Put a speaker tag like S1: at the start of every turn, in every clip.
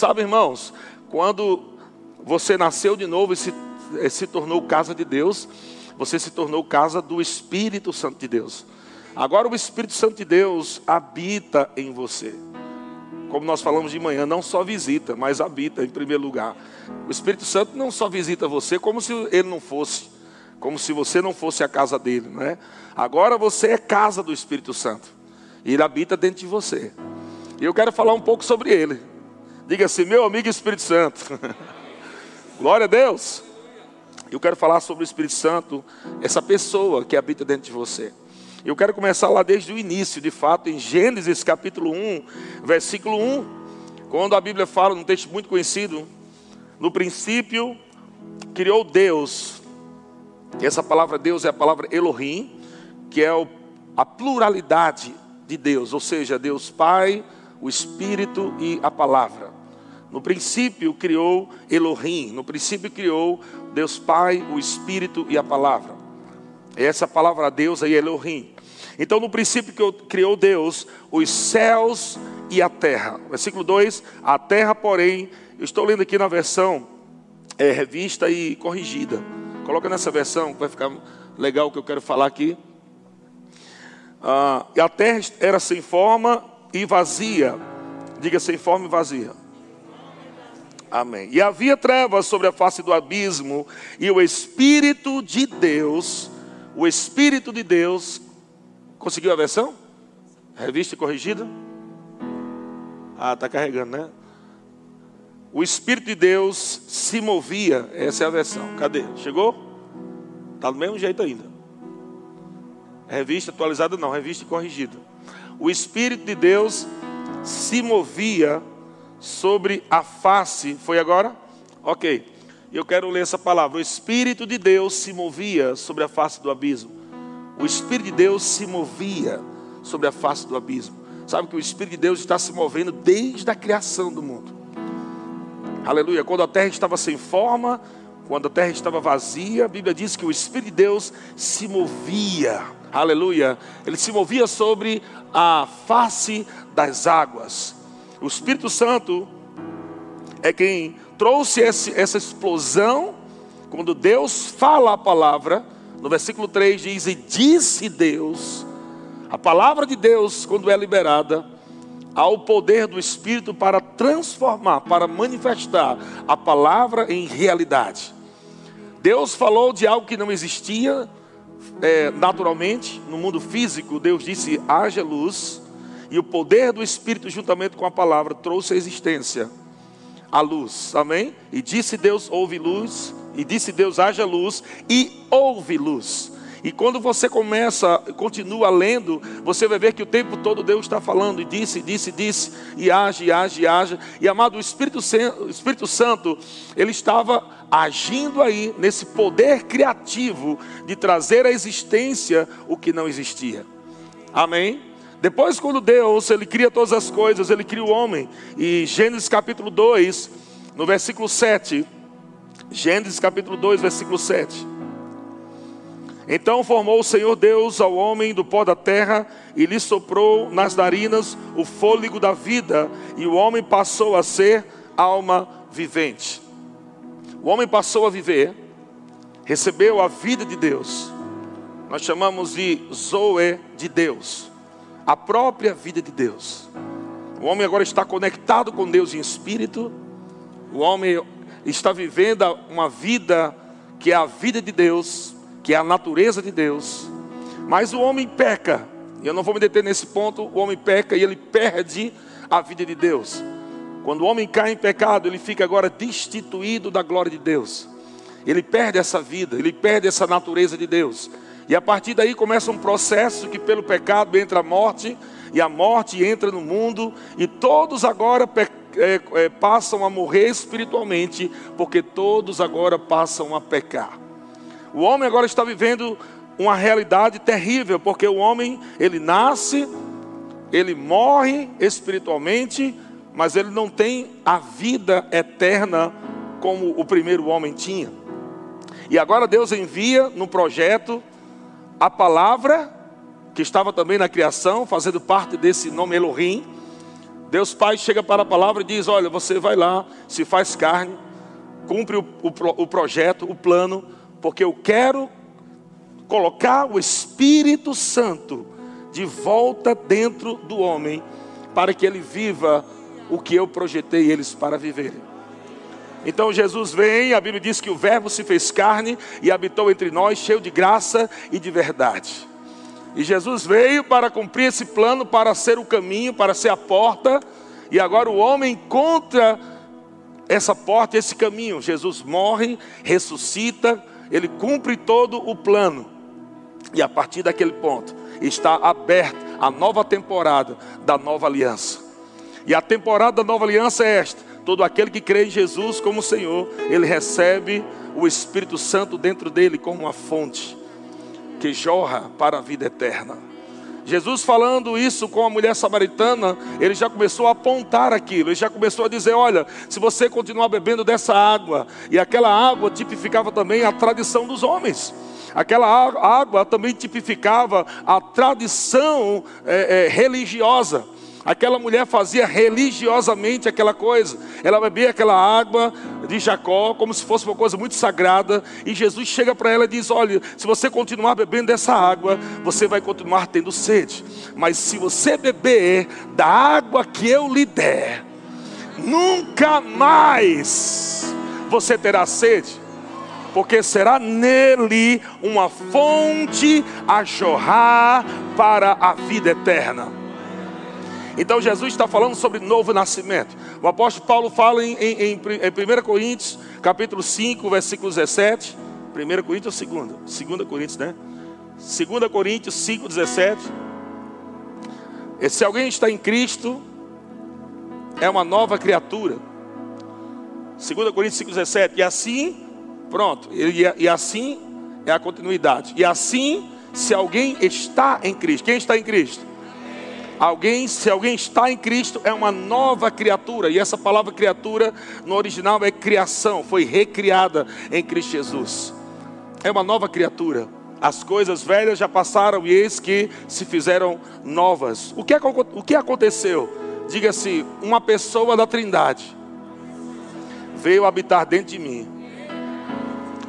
S1: Sabe, irmãos, quando você nasceu de novo e se, eh, se tornou casa de Deus, você se tornou casa do Espírito Santo de Deus. Agora o Espírito Santo de Deus habita em você. Como nós falamos de manhã, não só visita, mas habita em primeiro lugar. O Espírito Santo não só visita você como se ele não fosse, como se você não fosse a casa dele, né? Agora você é casa do Espírito Santo. E ele habita dentro de você. E eu quero falar um pouco sobre ele. Diga assim, meu amigo Espírito Santo. Glória a Deus. Eu quero falar sobre o Espírito Santo, essa pessoa que habita dentro de você. Eu quero começar lá desde o início, de fato, em Gênesis capítulo 1, versículo 1, quando a Bíblia fala, num texto muito conhecido, no princípio criou Deus. E essa palavra Deus é a palavra Elohim, que é a pluralidade de Deus, ou seja, Deus Pai, o Espírito e a palavra. No princípio criou Elohim, no princípio criou Deus Pai, o Espírito e a palavra. Essa palavra Deus aí é Elohim. Então, no princípio criou Deus os céus e a terra. Versículo 2: A terra, porém, eu estou lendo aqui na versão é, revista e corrigida. Coloca nessa versão, vai ficar legal o que eu quero falar aqui. Ah, a terra era sem forma e vazia. Diga sem forma e vazia. Amém. E havia trevas sobre a face do abismo, e o Espírito de Deus, o Espírito de Deus, conseguiu a versão? Revista corrigida? Ah, está carregando, né? O Espírito de Deus se movia, essa é a versão. Cadê? Chegou? Está do mesmo jeito ainda. Revista atualizada não, revista corrigida. O Espírito de Deus se movia sobre a face. Foi agora? Ok. Eu quero ler essa palavra. O Espírito de Deus se movia sobre a face do abismo. O Espírito de Deus se movia sobre a face do abismo. Sabe que o Espírito de Deus está se movendo desde a criação do mundo. Aleluia. Quando a terra estava sem forma, quando a terra estava vazia, a Bíblia diz que o Espírito de Deus se movia. Aleluia. Ele se movia sobre a face das águas. O Espírito Santo é quem trouxe essa explosão, quando Deus fala a palavra, no versículo 3 diz: E disse Deus, a palavra de Deus, quando é liberada, há o poder do Espírito para transformar, para manifestar a palavra em realidade. Deus falou de algo que não existia é, naturalmente, no mundo físico, Deus disse: haja luz, e o poder do Espírito, juntamente com a palavra, trouxe a existência, a luz, amém? E disse Deus: houve luz, e disse Deus: haja luz, e houve luz. E quando você começa, continua lendo, você vai ver que o tempo todo Deus está falando, e disse, disse, disse, e age, e age, e age. E amado, o Espírito, o Espírito Santo, ele estava agindo aí nesse poder criativo de trazer à existência o que não existia. Amém? Depois, quando Deus, Ele cria todas as coisas, Ele cria o homem. E Gênesis capítulo 2, no versículo 7. Gênesis capítulo 2, versículo 7. Então formou o Senhor Deus ao homem do pó da terra e lhe soprou nas narinas o fôlego da vida, e o homem passou a ser alma vivente. O homem passou a viver, recebeu a vida de Deus. Nós chamamos de Zoe de Deus a própria vida de Deus. O homem agora está conectado com Deus em espírito. O homem está vivendo uma vida que é a vida de Deus, que é a natureza de Deus. Mas o homem peca. E eu não vou me deter nesse ponto. O homem peca e ele perde a vida de Deus. Quando o homem cai em pecado, ele fica agora destituído da glória de Deus. Ele perde essa vida, ele perde essa natureza de Deus. E a partir daí começa um processo que pelo pecado entra a morte, e a morte entra no mundo, e todos agora é, é, passam a morrer espiritualmente, porque todos agora passam a pecar. O homem agora está vivendo uma realidade terrível, porque o homem, ele nasce, ele morre espiritualmente, mas ele não tem a vida eterna como o primeiro homem tinha. E agora Deus envia no projeto a palavra, que estava também na criação, fazendo parte desse nome Elohim, Deus Pai chega para a palavra e diz: Olha, você vai lá, se faz carne, cumpre o, o, o projeto, o plano, porque eu quero colocar o Espírito Santo de volta dentro do homem, para que ele viva o que eu projetei eles para viverem. Então Jesus vem, a Bíblia diz que o Verbo se fez carne e habitou entre nós, cheio de graça e de verdade. E Jesus veio para cumprir esse plano, para ser o caminho, para ser a porta, e agora o homem encontra essa porta, esse caminho. Jesus morre, ressuscita, ele cumpre todo o plano. E a partir daquele ponto está aberta a nova temporada da nova aliança. E a temporada da nova aliança é esta: todo aquele que crê em Jesus como Senhor, ele recebe o Espírito Santo dentro dele como uma fonte que jorra para a vida eterna. Jesus falando isso com a mulher samaritana, ele já começou a apontar aquilo, ele já começou a dizer: olha, se você continuar bebendo dessa água, e aquela água tipificava também a tradição dos homens. Aquela água também tipificava a tradição é, é, religiosa. Aquela mulher fazia religiosamente aquela coisa. Ela bebia aquela água de Jacó como se fosse uma coisa muito sagrada. E Jesus chega para ela e diz: Olha, se você continuar bebendo dessa água, você vai continuar tendo sede. Mas se você beber da água que eu lhe der, nunca mais você terá sede porque será nele uma fonte a jorrar para a vida eterna. Então Jesus está falando sobre novo nascimento. O apóstolo Paulo fala em, em, em, em 1 Coríntios, capítulo 5, versículo 17. 1 Coríntios ou 2? 2 Coríntios, né? 2 Coríntios 5, 17. E se alguém está em Cristo, é uma nova criatura. 2 Coríntios 5, 17. E assim Pronto. E, e assim é a continuidade. E assim, se alguém está em Cristo, quem está em Cristo? Alguém, se alguém está em Cristo, é uma nova criatura. E essa palavra criatura no original é criação, foi recriada em Cristo Jesus. É uma nova criatura. As coisas velhas já passaram e eis que se fizeram novas. O que, o que aconteceu? Diga-se, uma pessoa da Trindade veio habitar dentro de mim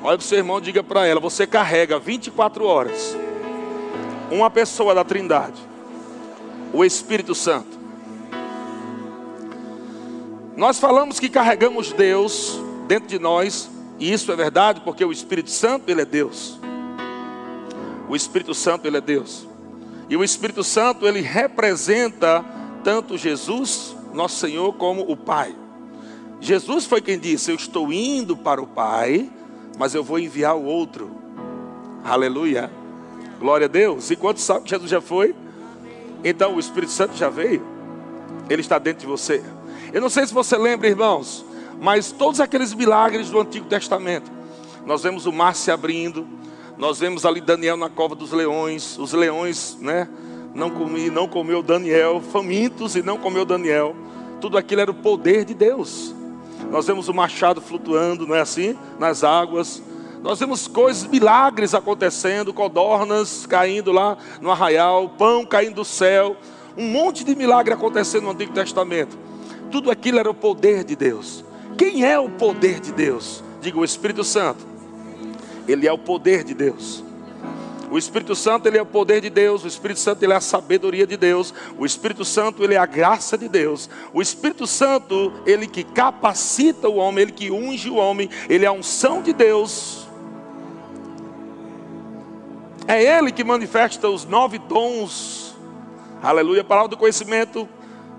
S1: Olha para o seu irmão diga para ela: você carrega 24 horas uma pessoa da Trindade, o Espírito Santo. Nós falamos que carregamos Deus dentro de nós, e isso é verdade porque o Espírito Santo, ele é Deus. O Espírito Santo, ele é Deus. E o Espírito Santo, ele representa tanto Jesus, nosso Senhor, como o Pai. Jesus foi quem disse: Eu estou indo para o Pai mas eu vou enviar o outro. Aleluia. Glória a Deus. E quantos sabem que Jesus já foi? Então o Espírito Santo já veio. Ele está dentro de você. Eu não sei se você lembra, irmãos, mas todos aqueles milagres do Antigo Testamento. Nós vemos o mar se abrindo, nós vemos ali Daniel na cova dos leões, os leões, né? Não comi, não comeu Daniel, famintos e não comeu Daniel. Tudo aquilo era o poder de Deus. Nós vemos o machado flutuando, não é assim? Nas águas. Nós vemos coisas, milagres acontecendo, codornas caindo lá no arraial, pão caindo do céu, um monte de milagre acontecendo no Antigo Testamento. Tudo aquilo era o poder de Deus. Quem é o poder de Deus? Diga o Espírito Santo. Ele é o poder de Deus. O Espírito Santo, ele é o poder de Deus, o Espírito Santo, ele é a sabedoria de Deus, o Espírito Santo, ele é a graça de Deus. O Espírito Santo, ele que capacita o homem, ele que unge o homem, ele é a unção de Deus. É ele que manifesta os nove dons. Aleluia, palavra do conhecimento,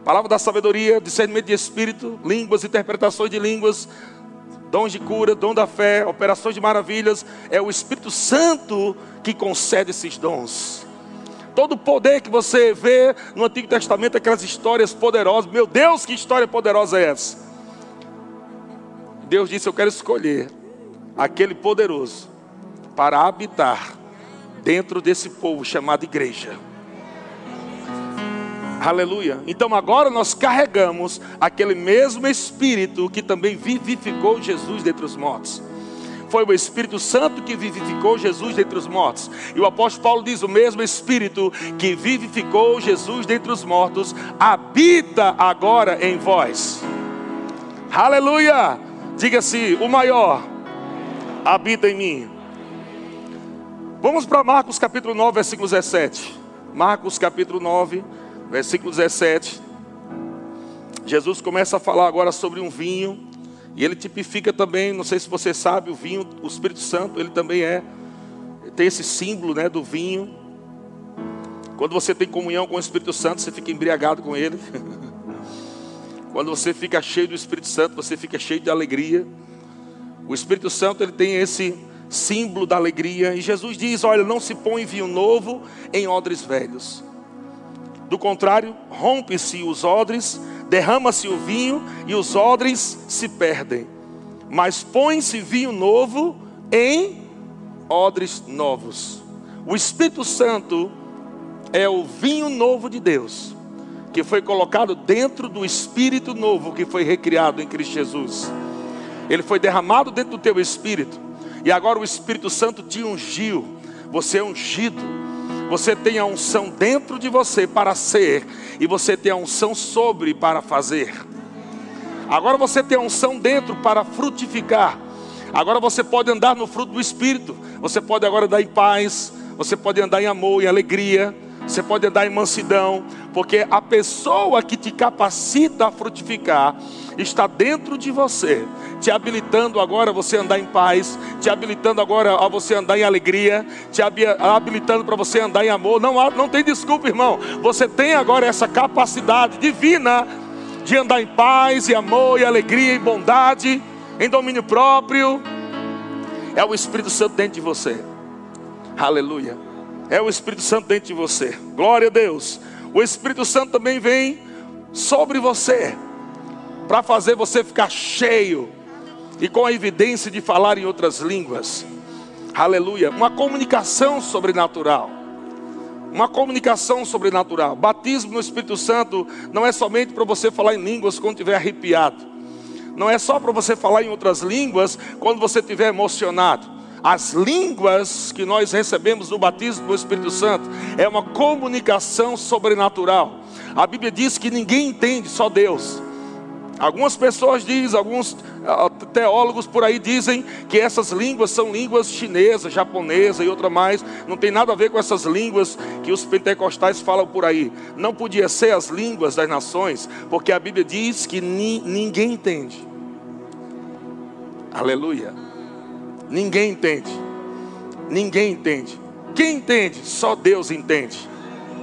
S1: palavra da sabedoria, discernimento de espírito, línguas, interpretações de línguas, dons de cura, dom da fé, operações de maravilhas, é o Espírito Santo que concede esses dons. Todo o poder que você vê no Antigo Testamento, aquelas histórias poderosas, meu Deus, que história poderosa é essa? Deus disse: Eu quero escolher aquele poderoso para habitar dentro desse povo chamado igreja. Aleluia. Então agora nós carregamos aquele mesmo Espírito que também vivificou Jesus dentre os mortos. foi o Espírito Santo que vivificou Jesus dentre os mortos. E o apóstolo Paulo diz: o mesmo Espírito que vivificou Jesus dentre os mortos habita agora em vós. Aleluia! Diga-se, o maior habita em mim. Vamos para Marcos capítulo 9, versículo 17. Marcos capítulo 9, versículo 17. Jesus começa a falar agora sobre um vinho, e ele tipifica também, não sei se você sabe, o vinho, o Espírito Santo, ele também é, tem esse símbolo né, do vinho. Quando você tem comunhão com o Espírito Santo, você fica embriagado com ele. Quando você fica cheio do Espírito Santo, você fica cheio de alegria. O Espírito Santo ele tem esse símbolo da alegria. E Jesus diz: Olha, não se põe vinho novo em odres velhos. Do contrário, rompe-se os odres, derrama-se o vinho e os odres se perdem. Mas põe-se vinho novo em odres novos. O Espírito Santo é o vinho novo de Deus, que foi colocado dentro do Espírito novo que foi recriado em Cristo Jesus. Ele foi derramado dentro do teu espírito. E agora o Espírito Santo te ungiu. Você é ungido. Você tem a unção dentro de você para ser, e você tem a unção sobre para fazer. Agora você tem a unção dentro para frutificar. Agora você pode andar no fruto do Espírito. Você pode agora andar em paz. Você pode andar em amor e alegria. Você pode andar em mansidão. Porque a pessoa que te capacita a frutificar está dentro de você, te habilitando agora a você andar em paz, te habilitando agora a você andar em alegria, te habilitando para você andar em amor. Não, não tem desculpa, irmão. Você tem agora essa capacidade divina de andar em paz, e amor, e alegria, e bondade, em domínio próprio. É o Espírito Santo dentro de você. Aleluia. É o Espírito Santo dentro de você. Glória a Deus. O Espírito Santo também vem sobre você para fazer você ficar cheio e com a evidência de falar em outras línguas. Aleluia. Uma comunicação sobrenatural. Uma comunicação sobrenatural. Batismo no Espírito Santo não é somente para você falar em línguas quando estiver arrepiado. Não é só para você falar em outras línguas quando você estiver emocionado. As línguas que nós recebemos no batismo do Espírito Santo é uma comunicação sobrenatural. A Bíblia diz que ninguém entende, só Deus. Algumas pessoas dizem, alguns ah, teólogos por aí dizem que essas línguas são línguas chinesas, japonesa e outra mais. Não tem nada a ver com essas línguas que os pentecostais falam por aí. Não podia ser as línguas das nações, porque a Bíblia diz que ni, ninguém entende. Aleluia. Ninguém entende. Ninguém entende. Quem entende? Só Deus entende.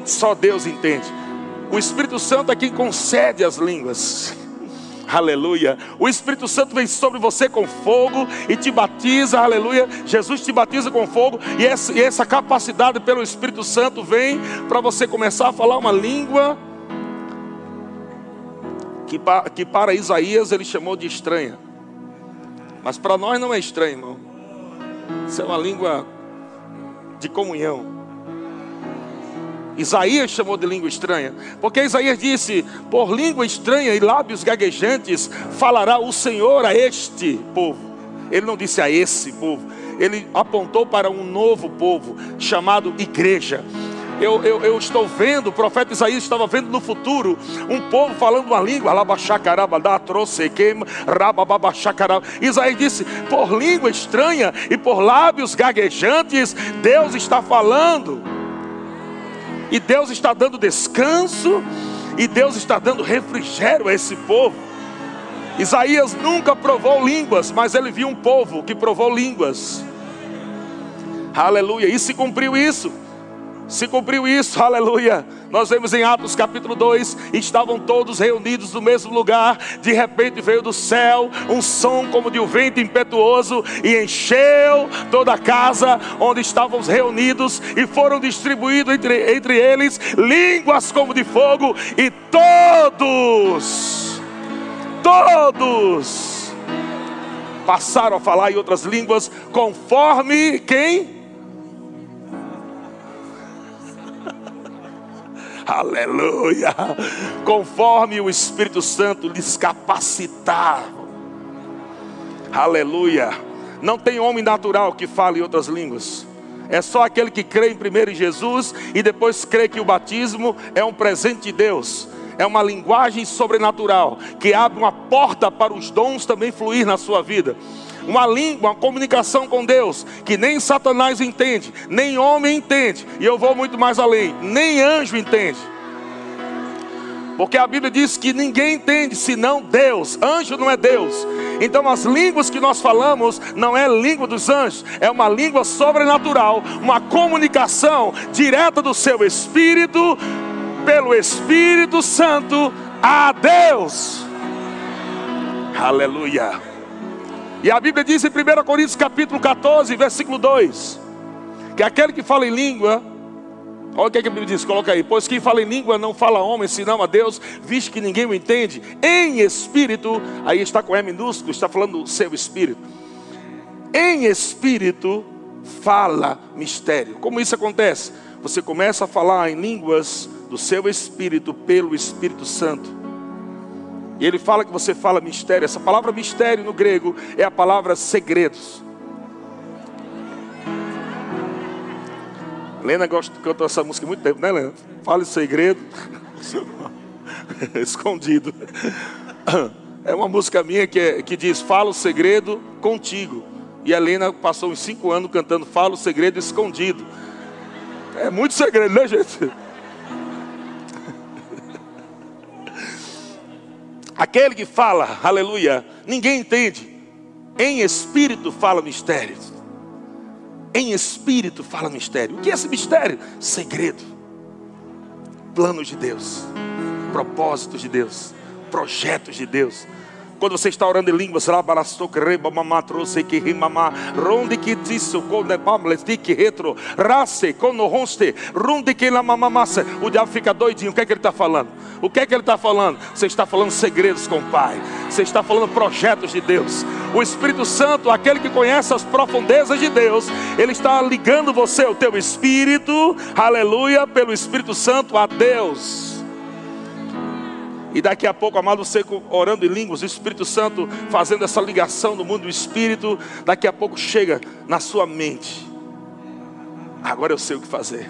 S1: Só Deus entende. O Espírito Santo é quem concede as línguas. aleluia. O Espírito Santo vem sobre você com fogo e te batiza, aleluia. Jesus te batiza com fogo e essa, e essa capacidade pelo Espírito Santo vem para você começar a falar uma língua que, que para Isaías ele chamou de estranha, mas para nós não é estranho, irmão. Isso é uma língua de comunhão. Isaías chamou de língua estranha, porque Isaías disse: Por língua estranha e lábios gaguejantes falará o Senhor a este povo. Ele não disse a esse povo, ele apontou para um novo povo chamado igreja. Eu, eu, eu, estou vendo, o profeta Isaías estava vendo no futuro um povo falando uma língua, Isaías disse: por língua estranha e por lábios gaguejantes, Deus está falando. E Deus está dando descanso, e Deus está dando refrigério a esse povo. Isaías nunca provou línguas, mas ele viu um povo que provou línguas. Aleluia, e se cumpriu isso. Se cumpriu isso, aleluia. Nós vemos em Atos capítulo 2: estavam todos reunidos no mesmo lugar. De repente veio do céu um som como de um vento impetuoso e encheu toda a casa onde estávamos reunidos. E foram distribuídos entre, entre eles línguas como de fogo. E todos, todos passaram a falar em outras línguas, conforme quem? Aleluia, conforme o Espírito Santo lhes capacitava, aleluia. Não tem homem natural que fale outras línguas. É só aquele que crê em primeiro em Jesus e depois crê que o batismo é um presente de Deus. É uma linguagem sobrenatural que abre uma porta para os dons também fluir na sua vida uma língua, uma comunicação com Deus, que nem Satanás entende, nem homem entende, e eu vou muito mais além, nem anjo entende. Porque a Bíblia diz que ninguém entende senão Deus. Anjo não é Deus. Então as línguas que nós falamos não é língua dos anjos, é uma língua sobrenatural, uma comunicação direta do seu espírito pelo Espírito Santo a Deus. Aleluia. E a Bíblia diz em 1 Coríntios capítulo 14, versículo 2, que aquele que fala em língua Olha o que, é que a Bíblia diz, coloca aí. Pois quem fala em língua não fala a homem, senão a Deus, visto que ninguém o entende. Em espírito, aí está com E minúsculo, está falando do seu espírito. Em espírito fala mistério. Como isso acontece? Você começa a falar em línguas do seu espírito pelo Espírito Santo. E ele fala que você fala mistério. Essa palavra mistério no grego é a palavra segredos. Lena gosta de essa música há muito tempo, né, Lena? Fala segredo. Escondido. É uma música minha que, é, que diz: Fala o segredo contigo. E a Helena passou uns cinco anos cantando Fala o segredo escondido. É muito segredo, né, gente? Aquele que fala, aleluia, ninguém entende. Em espírito fala mistérios. Em espírito fala mistério. O que é esse mistério? Segredo. Planos de Deus. Propósitos de Deus. Projetos de Deus quando você está orando em línguas, ronde que retro, quando ronste, runde que mamamassa, o diabo fica doidinho. O que é que ele está falando? O que é que ele está falando? Você está falando segredos com o Pai, você está falando projetos de Deus. O Espírito Santo, aquele que conhece as profundezas de Deus, ele está ligando você, o teu espírito, aleluia, pelo Espírito Santo a Deus. E daqui a pouco, amado, você orando em línguas, o Espírito Santo fazendo essa ligação do mundo do Espírito, daqui a pouco chega na sua mente. Agora eu sei o que fazer.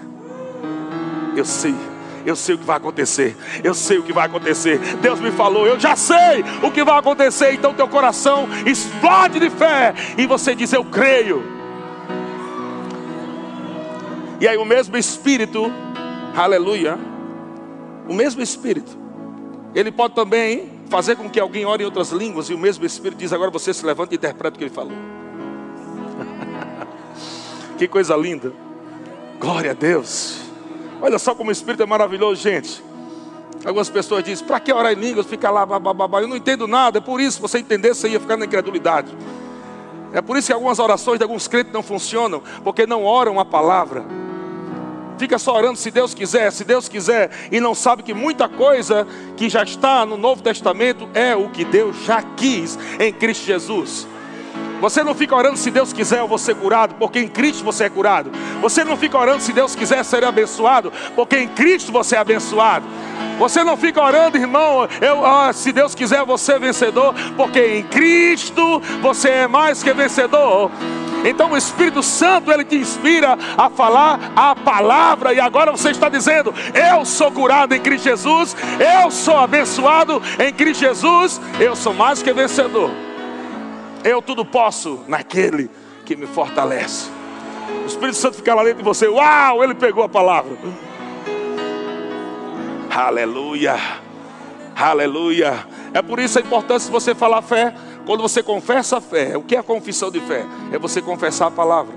S1: Eu sei. Eu sei o que vai acontecer. Eu sei o que vai acontecer. Deus me falou, eu já sei o que vai acontecer. Então teu coração explode de fé e você diz: Eu creio. E aí o mesmo Espírito, aleluia, o mesmo Espírito ele pode também fazer com que alguém ore em outras línguas e o mesmo Espírito diz: agora você se levanta e interpreta o que ele falou. que coisa linda. Glória a Deus. Olha só como o Espírito é maravilhoso, gente. Algumas pessoas dizem: para que orar em línguas? Fica lá, babá, eu não entendo nada. É por isso, se você entendesse, você ia ficar na incredulidade. É por isso que algumas orações de alguns crentes não funcionam, porque não oram a palavra fica só orando se Deus quiser, se Deus quiser, e não sabe que muita coisa que já está no Novo Testamento é o que Deus já quis em Cristo Jesus. Você não fica orando se Deus quiser eu vou ser curado, porque em Cristo você é curado. Você não fica orando se Deus quiser ser abençoado, porque em Cristo você é abençoado. Você não fica orando, irmão, eu, ah, se Deus quiser você é vencedor, porque em Cristo você é mais que vencedor. Então o Espírito Santo ele te inspira a falar a palavra e agora você está dizendo: eu sou curado em Cristo Jesus, eu sou abençoado em Cristo Jesus, eu sou mais que vencedor. Eu tudo posso naquele que me fortalece. O Espírito Santo fica lá dentro de você. Uau, ele pegou a palavra. Aleluia. Aleluia. É por isso a importância de você falar fé. Quando você confessa a fé, o que é a confissão de fé? É você confessar a palavra.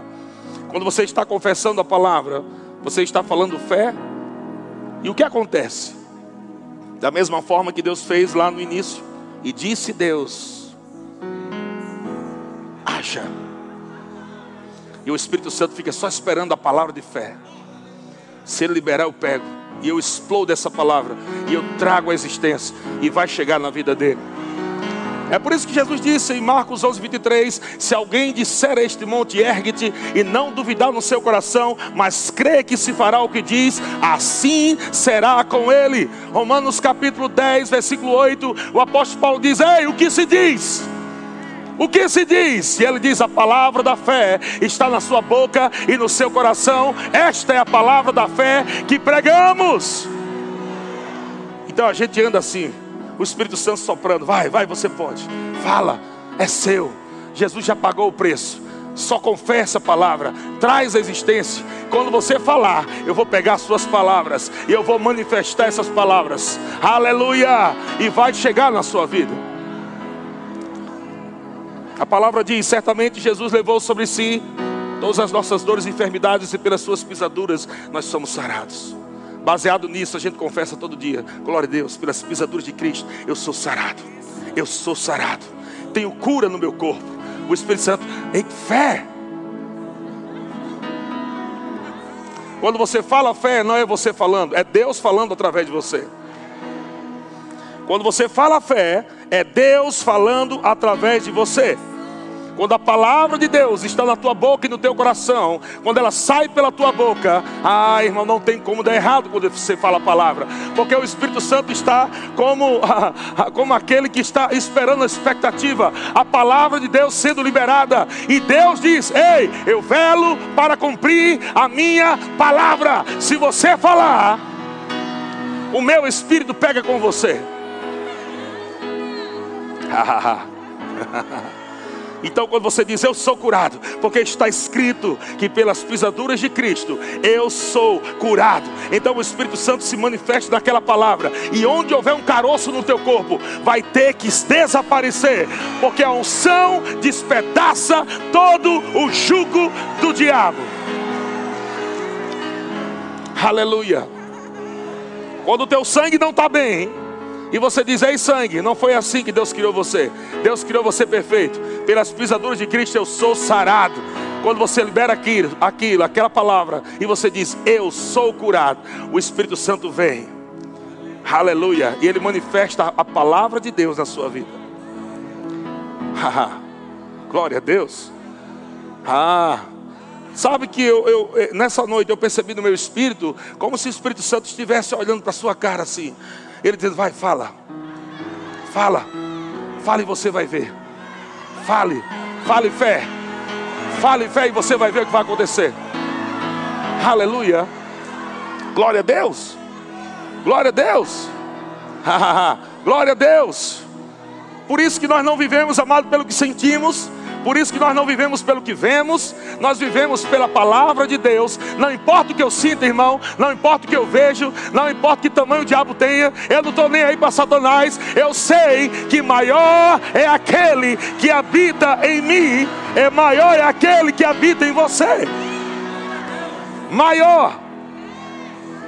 S1: Quando você está confessando a palavra, você está falando fé. E o que acontece? Da mesma forma que Deus fez lá no início. E disse Deus: haja. E o Espírito Santo fica só esperando a palavra de fé. Se ele liberar, eu pego. E eu explodo essa palavra. E eu trago a existência. E vai chegar na vida dele. É por isso que Jesus disse em Marcos 11, 23: Se alguém disser a este monte, ergue-te, e não duvidar no seu coração, mas crê que se fará o que diz, assim será com ele. Romanos capítulo 10, versículo 8, o apóstolo Paulo diz: Ei, o que se diz? O que se diz? E ele diz: a palavra da fé está na sua boca e no seu coração. Esta é a palavra da fé que pregamos. Então a gente anda assim, o Espírito Santo soprando: vai, vai, você pode, fala, é seu. Jesus já pagou o preço. Só confessa a palavra, traz a existência. Quando você falar, eu vou pegar suas palavras e eu vou manifestar essas palavras. Aleluia! E vai chegar na sua vida. A palavra diz: certamente Jesus levou sobre si todas as nossas dores e enfermidades, e pelas suas pisaduras nós somos sarados. Baseado nisso, a gente confessa todo dia: glória a Deus, pelas pisaduras de Cristo, eu sou sarado. Eu sou sarado. Tenho cura no meu corpo. O Espírito Santo, em fé. Quando você fala fé, não é você falando, é Deus falando através de você. Quando você fala fé, é Deus falando através de você. Quando a palavra de Deus está na tua boca e no teu coração, quando ela sai pela tua boca, ah, irmão, não tem como dar errado quando você fala a palavra, porque o Espírito Santo está como, como aquele que está esperando a expectativa, a palavra de Deus sendo liberada, e Deus diz: Ei, eu velo para cumprir a minha palavra. Se você falar, o meu espírito pega com você. Então, quando você diz eu sou curado, porque está escrito que pelas pisaduras de Cristo eu sou curado. Então, o Espírito Santo se manifesta naquela palavra, e onde houver um caroço no teu corpo, vai ter que desaparecer, porque a unção despedaça todo o jugo do diabo. Aleluia. Quando o teu sangue não está bem, e você diz: Ei, sangue, não foi assim que Deus criou você. Deus criou você perfeito. Pelas pisaduras de Cristo eu sou sarado. Quando você libera aquilo, aquilo, aquela palavra, e você diz: Eu sou curado, o Espírito Santo vem. Aleluia. E ele manifesta a palavra de Deus na sua vida. Glória a Deus. Ah, sabe que eu, eu, eh, nessa noite eu percebi no meu espírito, como se o Espírito Santo estivesse olhando para sua cara assim. Ele diz: Vai, fala. Fala. Fale e você vai ver. Fale. Fale fé. Fale fé e você vai ver o que vai acontecer. Aleluia. Glória a Deus. Glória a Deus. Glória a Deus. Por isso que nós não vivemos, amado, pelo que sentimos, por isso que nós não vivemos pelo que vemos, nós vivemos pela palavra de Deus. Não importa o que eu sinto, irmão, não importa o que eu vejo, não importa que tamanho o diabo tenha, eu não estou nem aí para Satanás. Eu sei que maior é aquele que habita em mim, é maior é aquele que habita em você. Maior.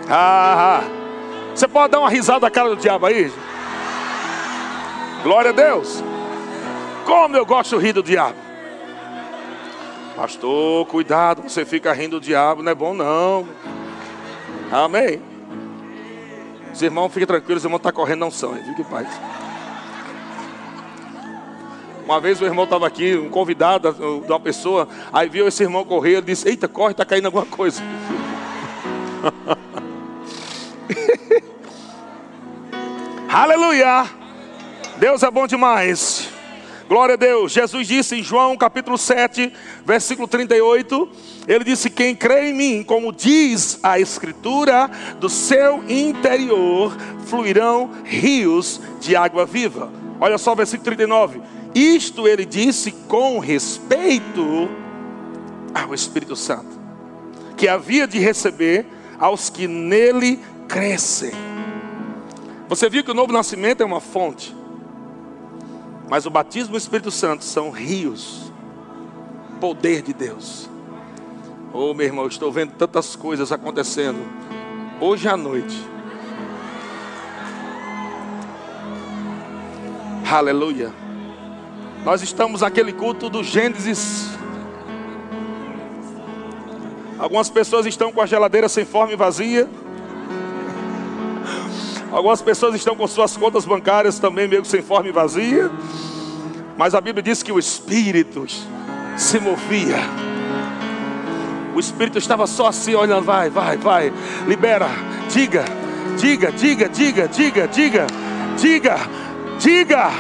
S1: Ah, você pode dar uma risada na cara do diabo aí? Glória a Deus. Como eu gosto de rir do diabo. Pastor, cuidado, você fica rindo do diabo, não é bom não. Amém. Os irmãos, fiquem tranquilos, os irmãos estão tá correndo, não são, fique em paz. Uma vez o irmão estava aqui, um convidado de uma pessoa, aí viu esse irmão correr, ele disse: Eita, corre, está caindo alguma coisa. Aleluia! Deus é bom demais. Glória a Deus. Jesus disse em João capítulo 7, versículo 38, ele disse: "Quem crê em mim, como diz a escritura, do seu interior fluirão rios de água viva." Olha só o versículo 39. Isto ele disse com respeito ao Espírito Santo, que havia de receber aos que nele crescem. Você viu que o novo nascimento é uma fonte. Mas o batismo do Espírito Santo são rios, poder de Deus. Oh, meu irmão, estou vendo tantas coisas acontecendo hoje à noite. Aleluia. Nós estamos naquele culto do Gênesis. Algumas pessoas estão com a geladeira sem forma e vazia. Algumas pessoas estão com suas contas bancárias também meio sem forma e vazia. Mas a Bíblia diz que o Espírito se movia. O Espírito estava só assim, olhando, vai, vai, vai, libera, diga, diga, diga, diga, diga, diga, diga, diga.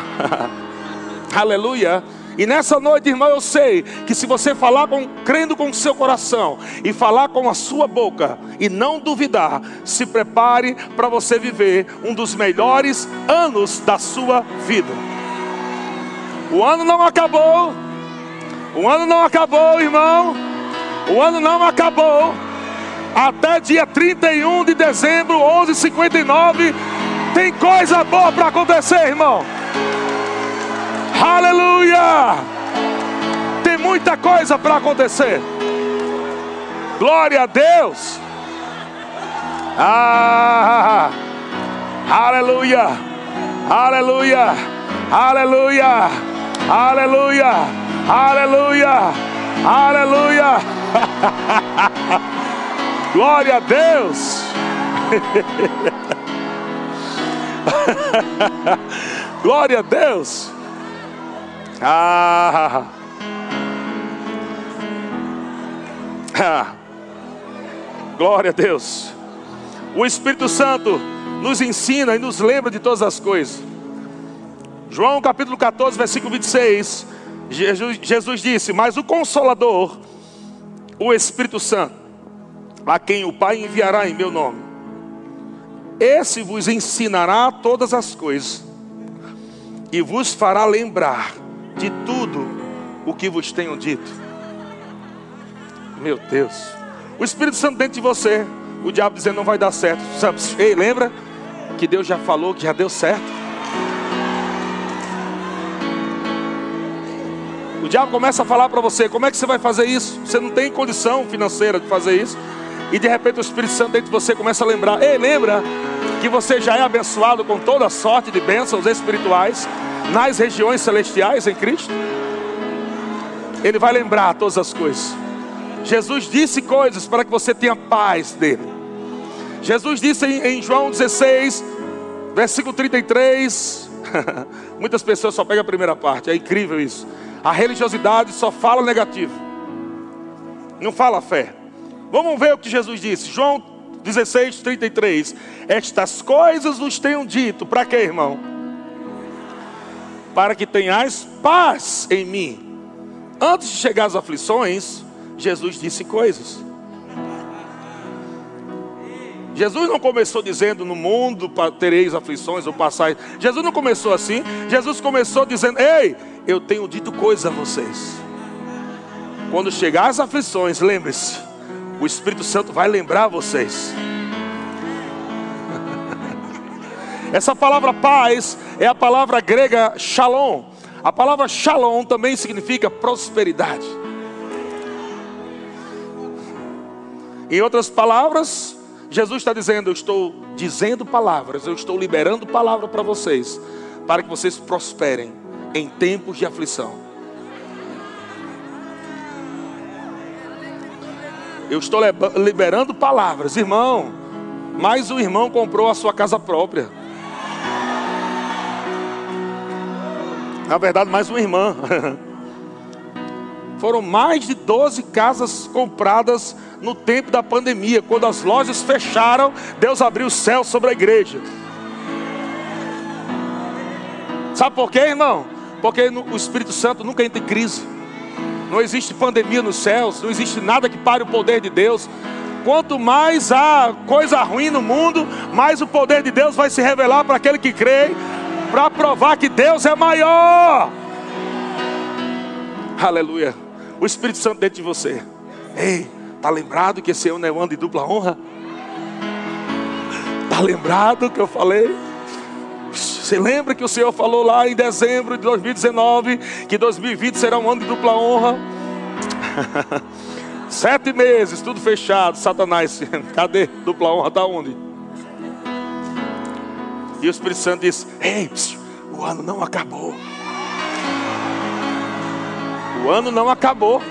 S1: Aleluia. E nessa noite, irmão, eu sei que se você falar com, crendo com o seu coração e falar com a sua boca e não duvidar, se prepare para você viver um dos melhores anos da sua vida. O ano não acabou. O ano não acabou, irmão. O ano não acabou. Até dia 31 de dezembro, 11:59, tem coisa boa para acontecer, irmão. Aleluia! Tem muita coisa para acontecer. Glória a Deus. Ah, aleluia, aleluia, aleluia, aleluia, aleluia, aleluia. Glória a Deus. Glória a Deus. Ah. ah. Glória a Deus. O Espírito Santo nos ensina e nos lembra de todas as coisas. João capítulo 14, versículo 26. Jesus, Jesus disse: Mas o Consolador, o Espírito Santo, a quem o Pai enviará em meu nome, esse vos ensinará todas as coisas e vos fará lembrar de tudo o que vos tenho dito. Meu Deus. O Espírito Santo dentro de você, o diabo dizendo não vai dar certo. Ei, lembra que Deus já falou que já deu certo? O diabo começa a falar para você: como é que você vai fazer isso? Você não tem condição financeira de fazer isso. E de repente o Espírito Santo dentro de você começa a lembrar: ei, lembra que você já é abençoado com toda sorte de bênçãos espirituais nas regiões celestiais em Cristo? Ele vai lembrar todas as coisas. Jesus disse coisas para que você tenha paz dele. Jesus disse em, João 16, versículo 33. Muitas pessoas só pegam a primeira parte, é incrível isso. A religiosidade só fala negativo, não fala fé. Vamos ver o que Jesus disse. João 16, 33. Estas coisas vos tenho dito, para quê, irmão? Para que tenhais paz em mim. Antes de chegar às aflições, Jesus disse coisas. Jesus não começou dizendo no mundo tereis aflições ou passais. Jesus não começou assim. Jesus começou dizendo: Ei, eu tenho dito coisas a vocês. Quando chegar as aflições, lembre-se, o Espírito Santo vai lembrar vocês. Essa palavra paz é a palavra grega shalom. A palavra shalom também significa prosperidade. Em outras palavras, Jesus está dizendo: Eu estou dizendo palavras, eu estou liberando palavra para vocês, para que vocês prosperem em tempos de aflição. Eu estou liberando palavras, irmão. Mas o irmão comprou a sua casa própria. Na verdade, mais uma irmã. Foram mais de 12 casas compradas no tempo da pandemia. Quando as lojas fecharam, Deus abriu o céu sobre a igreja. Sabe por quê, irmão? Porque o Espírito Santo nunca entra em crise. Não existe pandemia nos céus, não existe nada que pare o poder de Deus. Quanto mais há coisa ruim no mundo, mais o poder de Deus vai se revelar para aquele que crê, para provar que Deus é maior. Aleluia. O Espírito Santo dentro de você. Ei, tá lembrado que esse ano é um ano de dupla honra? Tá lembrado que eu falei? Você lembra que o Senhor falou lá em dezembro de 2019 que 2020 será um ano de dupla honra? Sete meses, tudo fechado. Satanás, cadê? Dupla honra está onde? E o Espírito Santo disse: Ei, o ano não acabou. O ano não acabou.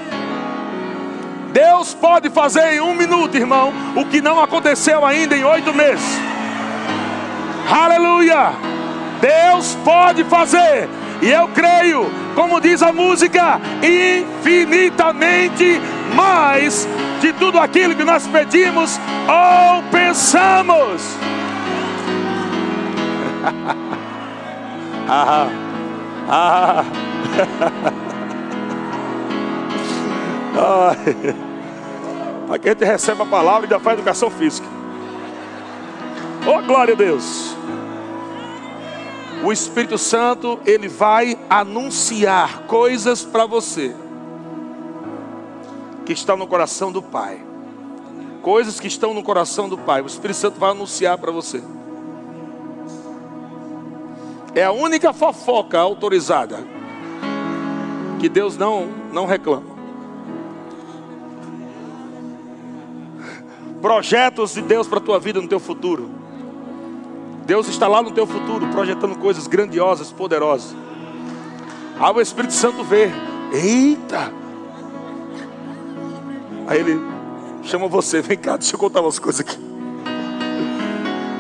S1: Deus pode fazer em um minuto, irmão, o que não aconteceu ainda em oito meses. Aleluia! Deus pode fazer, e eu creio, como diz a música, infinitamente mais de tudo aquilo que nós pedimos ou pensamos. Ah, ah, Ai. Aqui a gente recebe a palavra e ainda faz educação física. Oh, glória a Deus. O Espírito Santo, ele vai anunciar coisas para você que estão no coração do Pai. Coisas que estão no coração do Pai. O Espírito Santo vai anunciar para você. É a única fofoca autorizada que Deus não não reclama. Projetos de Deus para a tua vida no teu futuro. Deus está lá no teu futuro projetando coisas grandiosas, poderosas. Aí o Espírito Santo vê, eita! Aí ele chama você, vem cá, deixa eu contar umas coisas aqui.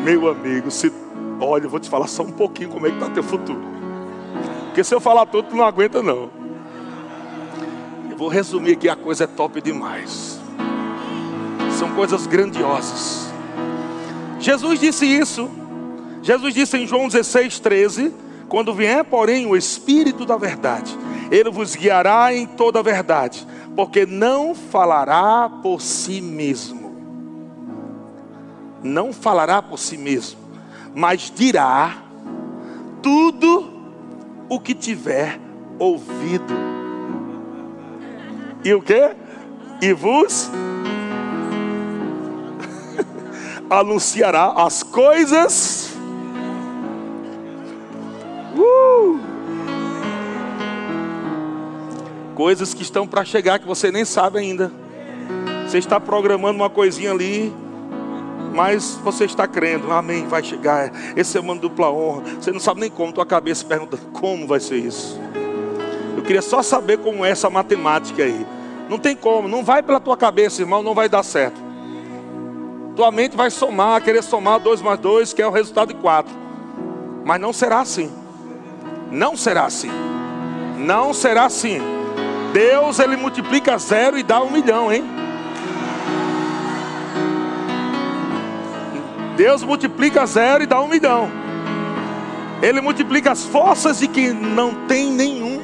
S1: Meu amigo, se olha, eu vou te falar só um pouquinho como é que está teu futuro. Porque se eu falar tudo, tu não aguenta não. Eu vou resumir aqui, a coisa é top demais. São coisas grandiosas. Jesus disse isso. Jesus disse em João 16, 13: Quando vier, porém, o Espírito da Verdade, ele vos guiará em toda a verdade, porque não falará por si mesmo. Não falará por si mesmo, mas dirá tudo o que tiver ouvido. E o que? E vos anunciará as coisas. Uh, coisas que estão para chegar que você nem sabe ainda. Você está programando uma coisinha ali, mas você está crendo, amém, vai chegar. Esse é mano dupla honra. Você não sabe nem como, tua cabeça pergunta como vai ser isso. Eu queria só saber como é essa matemática aí. Não tem como, não vai pela tua cabeça, irmão, não vai dar certo. Tua mente vai somar, querer somar 2 mais 2, que é o resultado de 4. Mas não será assim. Não será assim. Não será assim. Deus, ele multiplica zero e dá um milhão, hein? Deus multiplica zero e dá um milhão. Ele multiplica as forças de quem não tem nenhum.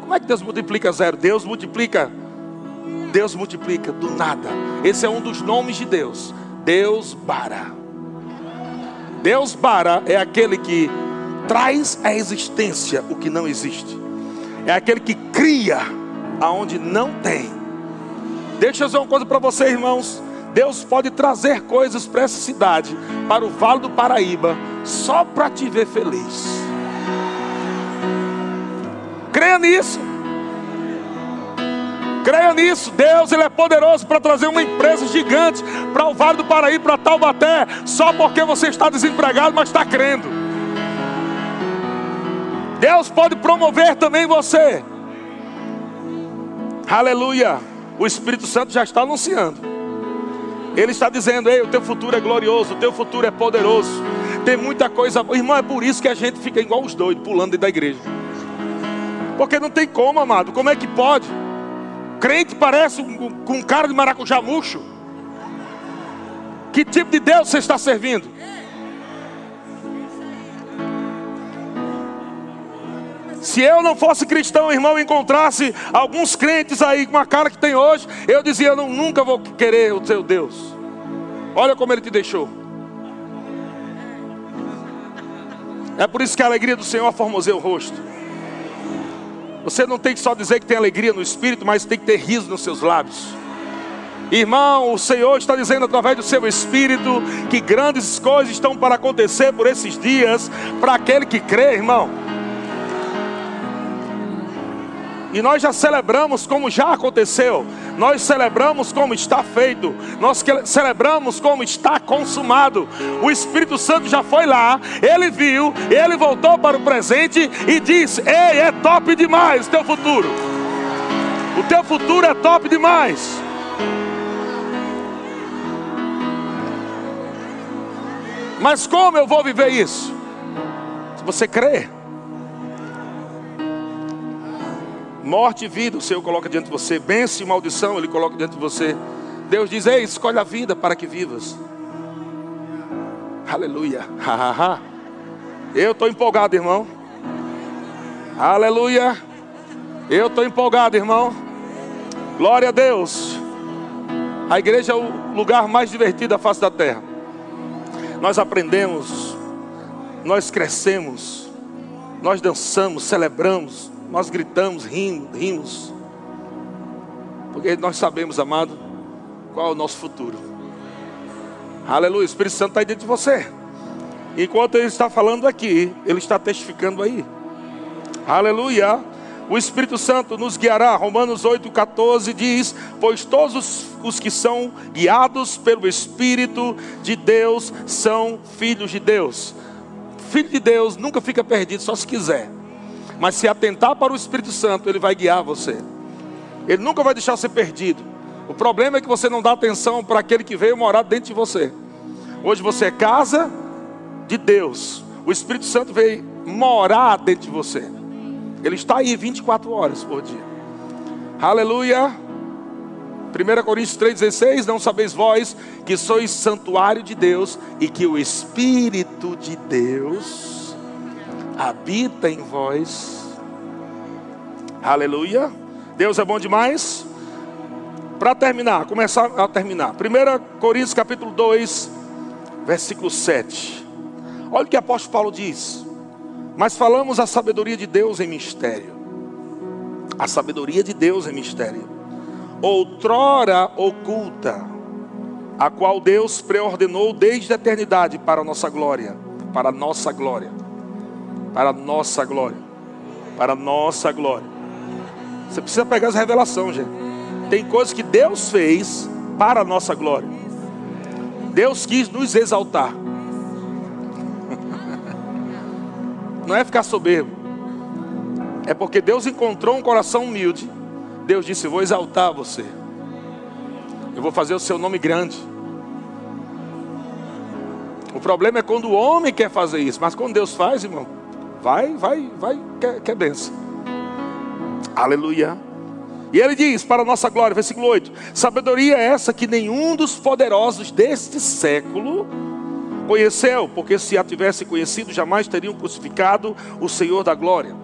S1: Como é que Deus multiplica zero? Deus multiplica Deus multiplica do nada. Esse é um dos nomes de Deus. Deus Bara. Deus Bara é aquele que traz à existência o que não existe. É aquele que cria aonde não tem. Deixa eu dizer uma coisa para vocês, irmãos. Deus pode trazer coisas para essa cidade, para o Vale do Paraíba, só para te ver feliz. Creia nisso. Creia nisso, Deus ele é poderoso para trazer uma empresa gigante para o Vale do Paraíba, para Taubaté, só porque você está desempregado, mas está crendo. Deus pode promover também você. Aleluia. O Espírito Santo já está anunciando. Ele está dizendo: Ei, o teu futuro é glorioso, o teu futuro é poderoso. Tem muita coisa. Irmão, é por isso que a gente fica igual os doidos, pulando dentro da igreja. Porque não tem como, amado. Como é que pode? crente parece com um cara de maracujá murcho. Que tipo de Deus você está servindo? Se eu não fosse cristão, irmão, encontrasse alguns crentes aí com a cara que tem hoje, eu dizia: eu não, nunca vou querer o seu Deus. Olha como ele te deixou. É por isso que a alegria do Senhor formoseia o rosto. Você não tem que só dizer que tem alegria no espírito, mas tem que ter riso nos seus lábios. Irmão, o Senhor está dizendo através do seu espírito que grandes coisas estão para acontecer por esses dias, para aquele que crê, irmão. E nós já celebramos como já aconteceu. Nós celebramos como está feito. Nós celebramos como está consumado. O Espírito Santo já foi lá, ele viu, ele voltou para o presente e disse: Ei, é top demais o teu futuro. O teu futuro é top demais. Mas como eu vou viver isso? Se você crer. Morte e vida, o Senhor coloca diante de você. Bênção e maldição, Ele coloca diante de você. Deus diz: Ei, escolhe a vida para que vivas. Aleluia. Eu estou empolgado, irmão. Aleluia. Eu estou empolgado, irmão. Glória a Deus. A igreja é o lugar mais divertido da face da terra. Nós aprendemos, nós crescemos, nós dançamos, celebramos, nós gritamos, rimos, rimos. Porque nós sabemos, amado, qual é o nosso futuro. Aleluia, o Espírito Santo está aí dentro de você. Enquanto ele está falando aqui, ele está testificando aí. Aleluia. O Espírito Santo nos guiará. Romanos 8,14 diz: Pois todos os que são guiados pelo Espírito de Deus são filhos de Deus. Filho de Deus nunca fica perdido, só se quiser. Mas se atentar para o Espírito Santo, ele vai guiar você. Ele nunca vai deixar você perdido. O problema é que você não dá atenção para aquele que veio morar dentro de você. Hoje você é casa de Deus. O Espírito Santo veio morar dentro de você. Ele está aí 24 horas por dia. Aleluia. 1 Coríntios 3,16: Não sabeis vós que sois santuário de Deus e que o Espírito de Deus habita em vós. Aleluia. Deus é bom demais. Para terminar, começar a terminar. 1 Coríntios capítulo 2, versículo 7. Olha o que o apóstolo Paulo diz. Mas falamos a sabedoria de Deus em mistério. A sabedoria de Deus em mistério. Outrora oculta, a qual Deus preordenou desde a eternidade para a nossa glória, para a nossa glória, para a nossa glória, para a nossa glória. Você precisa pegar essa revelação, gente. Tem coisas que Deus fez para a nossa glória. Deus quis nos exaltar. Não é ficar soberbo. É porque Deus encontrou um coração humilde. Deus disse: Vou exaltar você. Eu vou fazer o seu nome grande. O problema é quando o homem quer fazer isso. Mas quando Deus faz, irmão, vai, vai, vai, quer, quer benção. Aleluia. E ele diz, para a nossa glória, versículo 8: Sabedoria é essa que nenhum dos poderosos deste século Conheceu, porque se a tivesse conhecido, jamais teriam crucificado o Senhor da glória.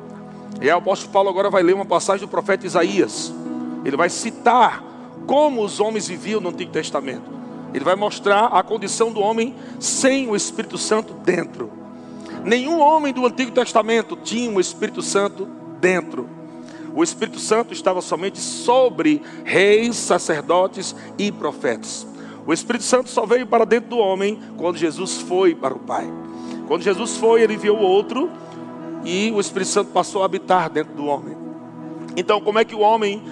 S1: E o apóstolo Paulo agora vai ler uma passagem do profeta Isaías. Ele vai citar como os homens viviam no Antigo Testamento. Ele vai mostrar a condição do homem sem o Espírito Santo dentro. Nenhum homem do Antigo Testamento tinha o Espírito Santo dentro. O Espírito Santo estava somente sobre reis, sacerdotes e profetas. O Espírito Santo só veio para dentro do homem quando Jesus foi para o Pai. Quando Jesus foi, ele o outro e o Espírito Santo passou a habitar dentro do homem. Então, como é que o homem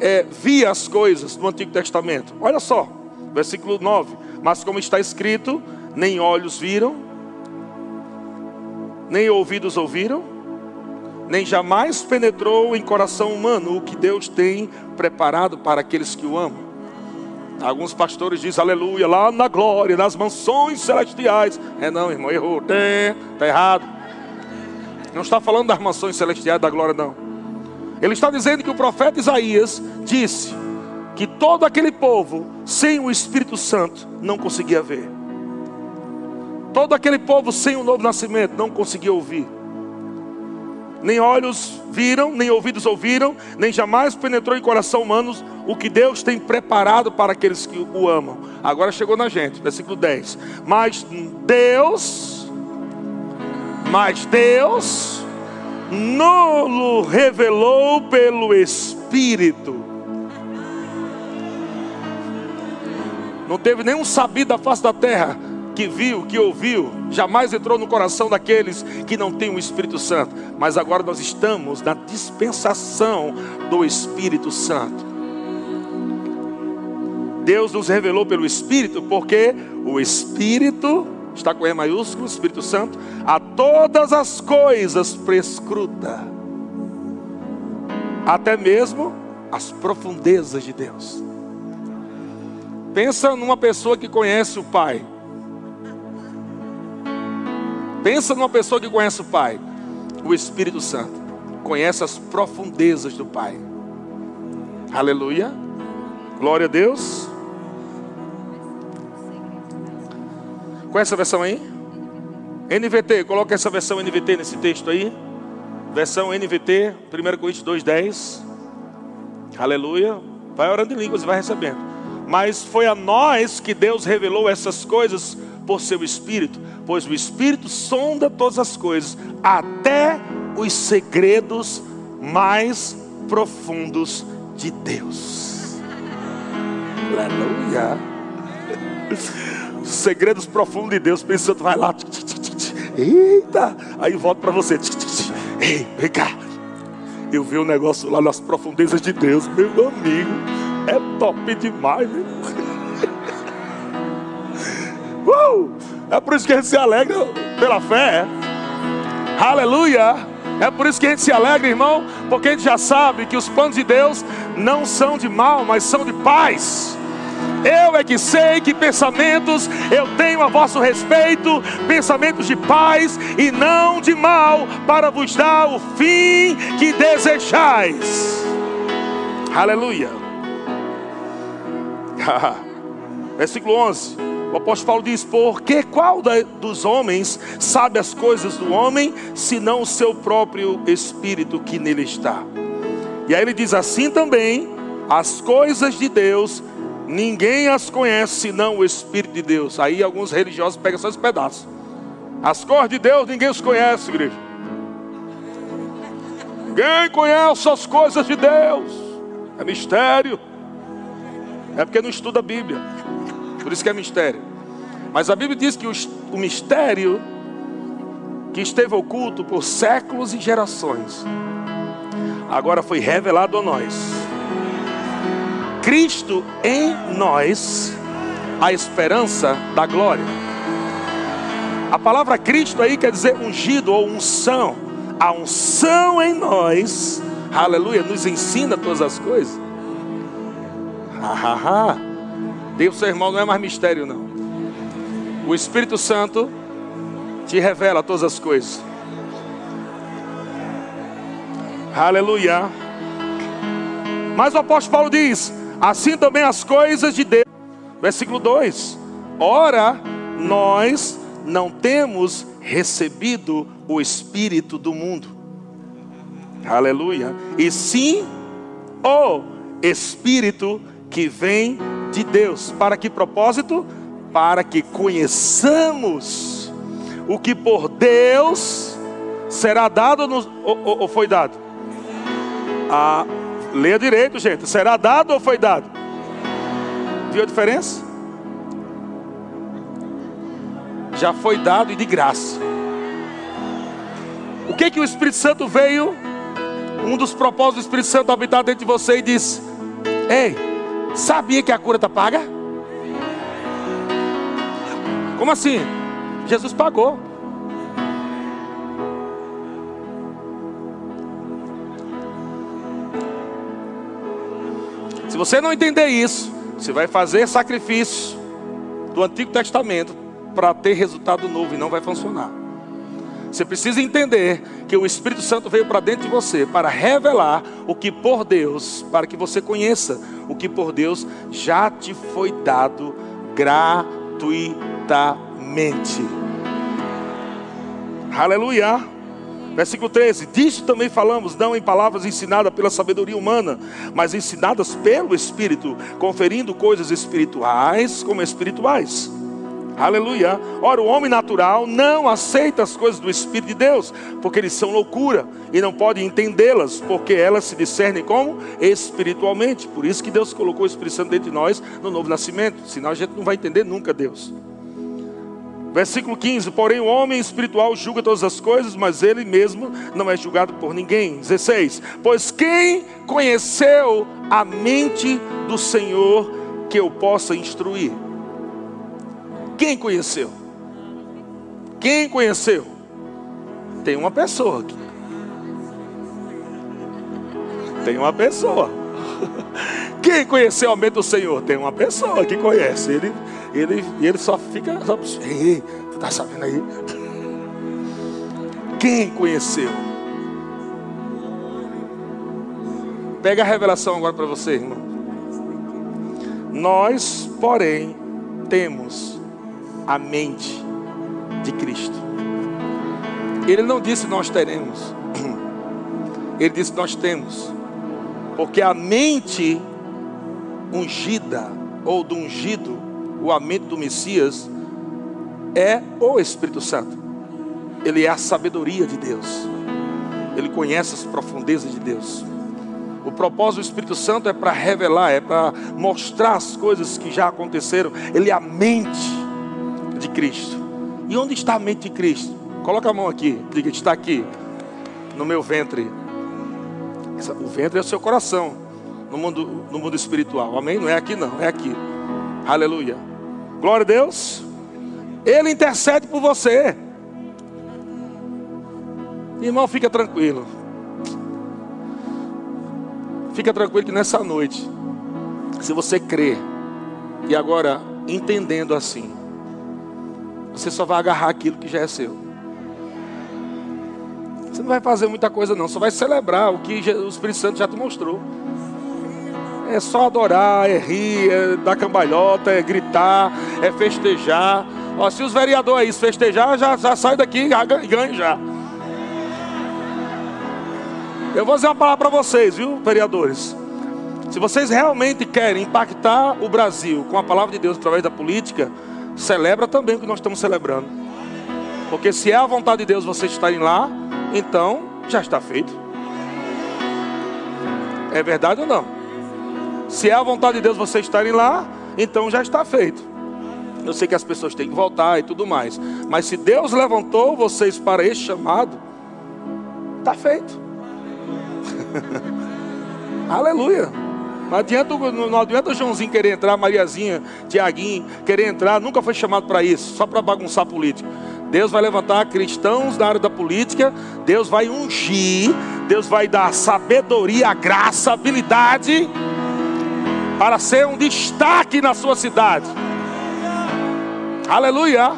S1: é, via as coisas no Antigo Testamento? Olha só, versículo 9: Mas como está escrito, nem olhos viram, nem ouvidos ouviram, nem jamais penetrou em coração humano o que Deus tem preparado para aqueles que o amam. Alguns pastores dizem aleluia, lá na glória, nas mansões celestiais. É não, irmão, errou. Está errado. Não está falando das mansões celestiais da glória, não. Ele está dizendo que o profeta Isaías disse que todo aquele povo, sem o Espírito Santo, não conseguia ver. Todo aquele povo sem o novo nascimento não conseguia ouvir nem olhos viram, nem ouvidos ouviram, nem jamais penetrou em coração humano o que Deus tem preparado para aqueles que o amam. Agora chegou na gente, versículo 10. Mas Deus, mas Deus nos revelou pelo Espírito. Não teve nenhum sabido da face da terra que viu, que ouviu, jamais entrou no coração daqueles que não têm o Espírito Santo. Mas agora nós estamos na dispensação do Espírito Santo. Deus nos revelou pelo Espírito, porque o Espírito, está com E maiúsculo, Espírito Santo, a todas as coisas prescruta, até mesmo as profundezas de Deus. Pensa numa pessoa que conhece o Pai. Pensa numa pessoa que conhece o Pai, o Espírito Santo, conhece as profundezas do Pai. Aleluia. Glória a Deus. Conhece essa versão aí? NVT, coloca essa versão NVT nesse texto aí. Versão NVT, 1 Coríntios 2,10. Aleluia. Vai orando em línguas e vai recebendo. Mas foi a nós que Deus revelou essas coisas por seu Espírito, pois o Espírito sonda todas as coisas, até os segredos mais profundos de Deus. Aleluia. Os segredos profundos de Deus, pensando, vai lá. Eita! Aí volta para você. Ei, vem cá. Eu vi um negócio lá nas profundezas de Deus, meu amigo. É top demais, meu. Uh! É por isso que a gente se alegra pela fé. Aleluia. É por isso que a gente se alegra, irmão, porque a gente já sabe que os planos de Deus não são de mal, mas são de paz. Eu é que sei que pensamentos eu tenho a vosso respeito, pensamentos de paz e não de mal, para vos dar o fim que desejais. Aleluia. Versículo 11. O apóstolo Paulo diz: Porque qual dos homens sabe as coisas do homem, senão o seu próprio espírito que nele está? E aí ele diz assim também: as coisas de Deus, ninguém as conhece senão o Espírito de Deus. Aí alguns religiosos pegam só esse pedaço. As coisas de Deus, ninguém os conhece, igreja. Ninguém conhece as coisas de Deus. É mistério. É porque não estuda a Bíblia. Por isso que é mistério. Mas a Bíblia diz que o, mistério que esteve oculto por séculos e gerações, agora foi revelado a nós. Cristo em nós, a esperança da glória. A palavra Cristo aí quer dizer ungido ou unção. A unção em nós, aleluia, nos ensina todas as coisas. Ha, ha, ha. Deus, seu irmão, não é mais mistério, não. O Espírito Santo te revela todas as coisas. Aleluia. Mas o apóstolo Paulo diz: assim também as coisas de Deus. Versículo 2: Ora, nós não temos recebido o Espírito do mundo. Aleluia. E sim o Espírito que vem de Deus. Para que propósito? Para que conheçamos o que por Deus será dado no, ou, ou, foi dado? Ah, leia direito, gente. Será dado ou foi dado? Viu a diferença? Já foi dado e de graça. O que que o Espírito Santo veio? Um dos propósitos do Espírito Santo habitar dentro de você e disse: Ei, Sabia que a cura está paga? Como assim? Jesus pagou. Se você não entender isso, você vai fazer sacrifício do Antigo Testamento para ter resultado novo e não vai funcionar. Você precisa entender que o Espírito Santo veio para dentro de você para revelar o que por Deus, para que você conheça o que por Deus já te foi dado gratuitamente. Aleluia. Versículo 13: Disso também falamos, não em palavras ensinadas pela sabedoria humana, mas ensinadas pelo Espírito, conferindo coisas espirituais como espirituais Aleluia. Ora, o homem natural não aceita as coisas do Espírito de Deus, porque eles são loucura e não pode entendê-las, porque elas se discernem como? Espiritualmente. Por isso que Deus colocou o Espírito Santo dentro de nós no novo nascimento, senão a gente não vai entender nunca Deus. Versículo 15: Porém, o homem espiritual julga todas as coisas, mas ele mesmo não é julgado por ninguém. 16: Pois quem conheceu a mente do Senhor que eu possa instruir? Quem conheceu? Quem conheceu? Tem uma pessoa aqui. Tem uma pessoa. Quem conheceu a mente do Senhor? Tem uma pessoa que conhece. Ele, ele, ele só fica. Ei, tu tá sabendo aí? Quem conheceu? Pega a revelação agora para você, irmão. Nós, porém, temos a mente de Cristo. Ele não disse nós teremos. Ele disse: Nós temos. Porque a mente ungida, ou do ungido, o a mente do Messias, é o Espírito Santo. Ele é a sabedoria de Deus. Ele conhece as profundezas de Deus. O propósito do Espírito Santo é para revelar, é para mostrar as coisas que já aconteceram. Ele é a mente de Cristo. E onde está a mente de Cristo? Coloca a mão aqui, diga, está aqui, no meu ventre. O ventre é o seu coração, no mundo, no mundo espiritual. Amém? Não é aqui, não, é aqui. Aleluia. Glória a Deus. Ele intercede por você. Irmão, fica tranquilo. Fica tranquilo que nessa noite, se você crer, e agora entendendo assim, você só vai agarrar aquilo que já é seu. Você não vai fazer muita coisa, não, só vai celebrar o que o Espírito Santo já te mostrou. É só adorar, é rir, é dar cambalhota, é gritar, é festejar. Ó, se os vereadores aí festejar, já, já sai daqui e ganha já. Eu vou dizer uma palavra para vocês, viu, vereadores? Se vocês realmente querem impactar o Brasil com a palavra de Deus através da política, celebra também o que nós estamos celebrando. Porque se é a vontade de Deus vocês estarem lá, então já está feito. É verdade ou não? Se é a vontade de Deus vocês estarem lá, então já está feito. Eu sei que as pessoas têm que voltar e tudo mais. Mas se Deus levantou vocês para esse chamado, está feito. Aleluia. Não adianta, não adianta o Joãozinho querer entrar, Mariazinha, Tiaguinho querer entrar, nunca foi chamado para isso, só para bagunçar política. Deus vai levantar cristãos da área da política, Deus vai ungir, Deus vai dar sabedoria, graça, habilidade para ser um destaque na sua cidade. Aleluia.